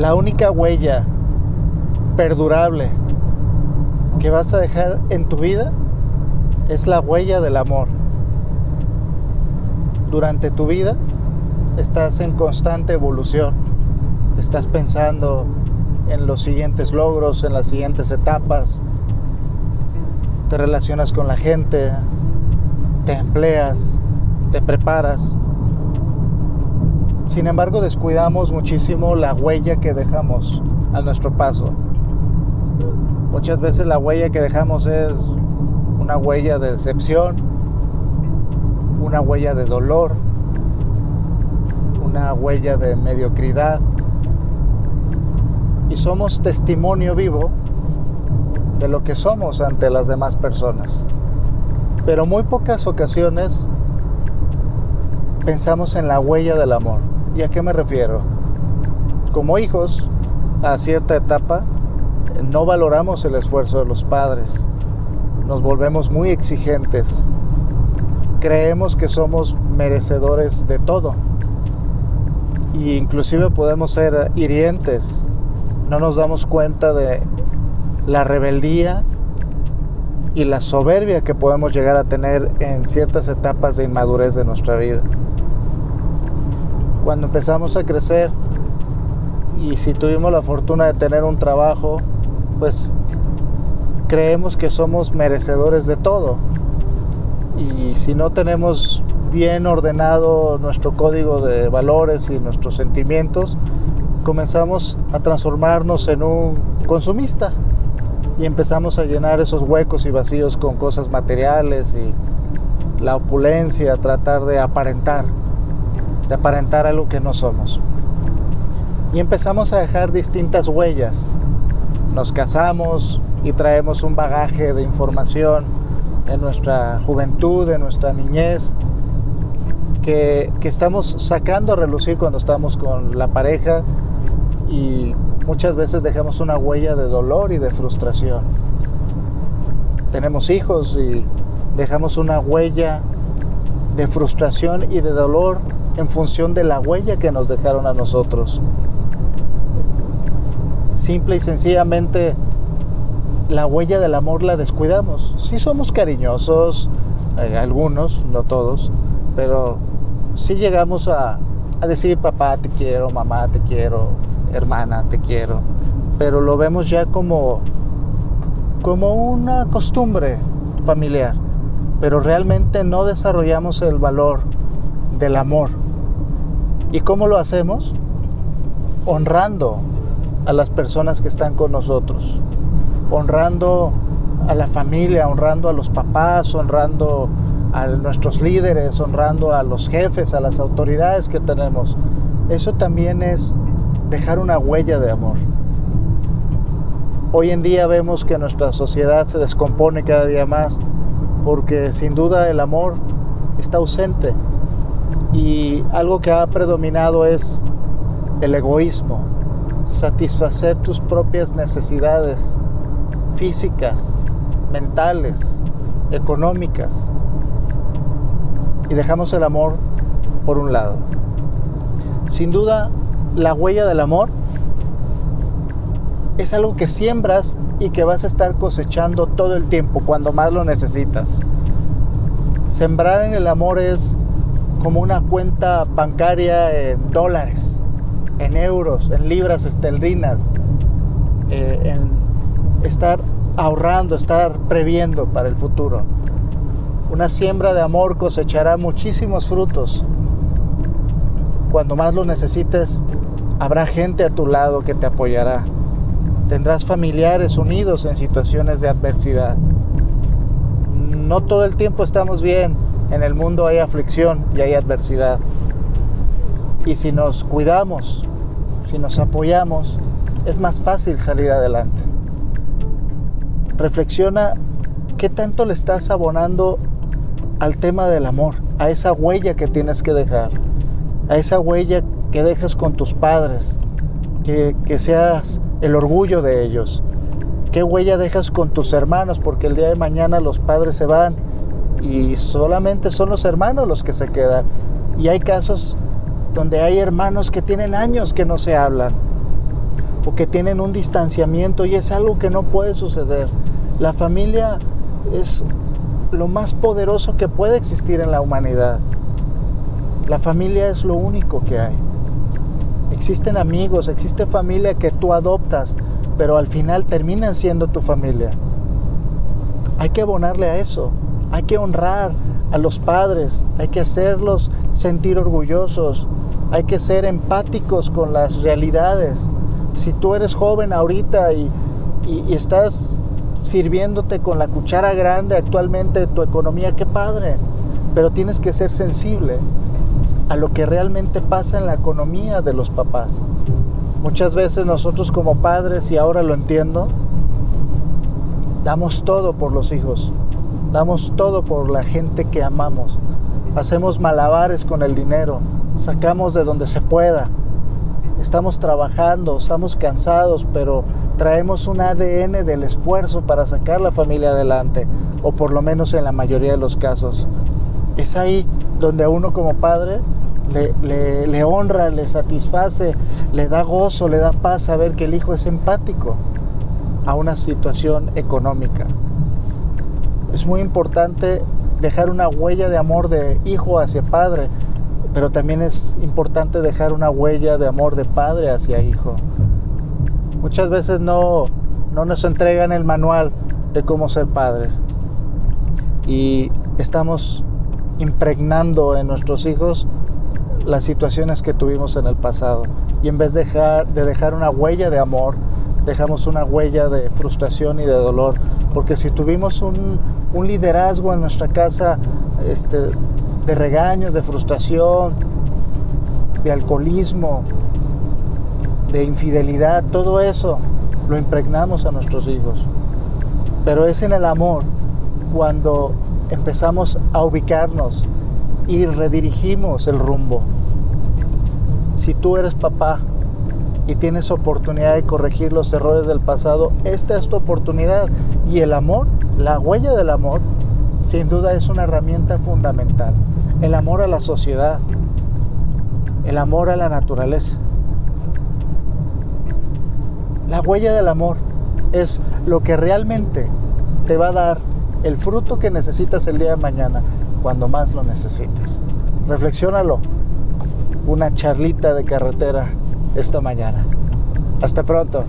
la única huella perdurable que vas a dejar en tu vida es la huella del amor. Durante tu vida estás en constante evolución, estás pensando en los siguientes logros, en las siguientes etapas, te relacionas con la gente, te empleas, te preparas. Sin embargo, descuidamos muchísimo la huella que dejamos a nuestro paso. Muchas veces la huella que dejamos es una huella de decepción, una huella de dolor, una huella de mediocridad. Y somos testimonio vivo de lo que somos ante las demás personas. Pero muy pocas ocasiones pensamos en la huella del amor. ¿Y a qué me refiero? Como hijos, a cierta etapa, no valoramos el esfuerzo de los padres. Nos volvemos muy exigentes. Creemos que somos merecedores de todo. E inclusive podemos ser hirientes. No nos damos cuenta de la rebeldía y la soberbia que podemos llegar a tener en ciertas etapas de inmadurez de nuestra vida. Cuando empezamos a crecer y si tuvimos la fortuna de tener un trabajo, pues creemos que somos merecedores de todo. Y si no tenemos bien ordenado nuestro código de valores y nuestros sentimientos, comenzamos a transformarnos en un consumista y empezamos a llenar esos huecos y vacíos con cosas materiales y la opulencia, tratar de aparentar, de aparentar algo que no somos. Y empezamos a dejar distintas huellas. Nos casamos y traemos un bagaje de información en nuestra juventud, en nuestra niñez, que, que estamos sacando a relucir cuando estamos con la pareja y muchas veces dejamos una huella de dolor y de frustración. Tenemos hijos y dejamos una huella de frustración y de dolor en función de la huella que nos dejaron a nosotros. Simple y sencillamente la huella del amor la descuidamos. Sí somos cariñosos, eh, algunos, no todos, pero sí llegamos a, a decir papá te quiero, mamá te quiero, hermana, te quiero, pero lo vemos ya como, como una costumbre familiar, pero realmente no desarrollamos el valor del amor. ¿Y cómo lo hacemos? Honrando a las personas que están con nosotros, honrando a la familia, honrando a los papás, honrando a nuestros líderes, honrando a los jefes, a las autoridades que tenemos. Eso también es dejar una huella de amor. Hoy en día vemos que nuestra sociedad se descompone cada día más porque sin duda el amor está ausente y algo que ha predominado es el egoísmo, satisfacer tus propias necesidades físicas, mentales, económicas y dejamos el amor por un lado. Sin duda, la huella del amor es algo que siembras y que vas a estar cosechando todo el tiempo cuando más lo necesitas. Sembrar en el amor es como una cuenta bancaria en dólares, en euros, en libras esterlinas, eh, en estar ahorrando, estar previendo para el futuro. Una siembra de amor cosechará muchísimos frutos. Cuando más lo necesites, Habrá gente a tu lado que te apoyará. Tendrás familiares unidos en situaciones de adversidad. No todo el tiempo estamos bien. En el mundo hay aflicción y hay adversidad. Y si nos cuidamos, si nos apoyamos, es más fácil salir adelante. Reflexiona qué tanto le estás abonando al tema del amor, a esa huella que tienes que dejar, a esa huella que dejes con tus padres, que, seas el orgullo de ellos. ¿Qué huella dejas con tus hermanos? Porque el día de mañana los padres se van y solamente son los hermanos los que se quedan. Y hay casos donde hay hermanos que tienen años que no se hablan. o que tienen un distanciamiento y es algo que no puede suceder. La familia es lo más poderoso que puede existir en la humanidad. La familia es lo único que hay. Existen amigos, existe familia que tú adoptas, pero al final terminan siendo tu familia. Hay que abonarle a eso, hay que honrar a los padres, hay que hacerlos sentir orgullosos, hay que ser empáticos con las realidades. Si tú eres joven ahorita y, y, estás sirviéndote con la cuchara grande actualmente de tu economía, qué padre, pero tienes que ser sensible a lo que realmente pasa en la economía de los papás. Muchas veces nosotros como padres, y ahora lo entiendo, damos todo por los hijos, damos todo por la gente que amamos, hacemos malabares con el dinero, sacamos de donde se pueda. Estamos trabajando, estamos cansados, pero traemos un ADN del esfuerzo para sacar la familia adelante, o por lo menos en la mayoría de los casos. Es ahí donde a uno como padre le, honra, le satisface, le da gozo, le da paz saber que el hijo es empático a una situación económica. Es muy importante dejar una huella de amor de hijo hacia padre, pero también es importante dejar una huella de amor de padre hacia hijo. Muchas veces no, no nos entregan el manual de cómo ser padres y estamos impregnando en nuestros hijos las situaciones que tuvimos en el pasado. Y en vez de dejar, de dejar una huella de amor, dejamos una huella de frustración y de dolor. Porque si tuvimos un, un liderazgo en nuestra casa este, de regaños, de frustración, de alcoholismo, de infidelidad, todo eso lo impregnamos a nuestros hijos. Pero es en el amor cuando empezamos a ubicarnos y redirigimos el rumbo. Si tú eres papá y tienes oportunidad de corregir los errores del pasado, esta es tu oportunidad. Y el amor, la huella del amor, sin duda es una herramienta fundamental el amor a la sociedad, el amor a la naturaleza. La huella del amor es lo que realmente te va a dar el fruto que necesitas el día de mañana cuando más lo necesites. Reflexiónalo. Una charlita de carretera esta mañana. Hasta pronto.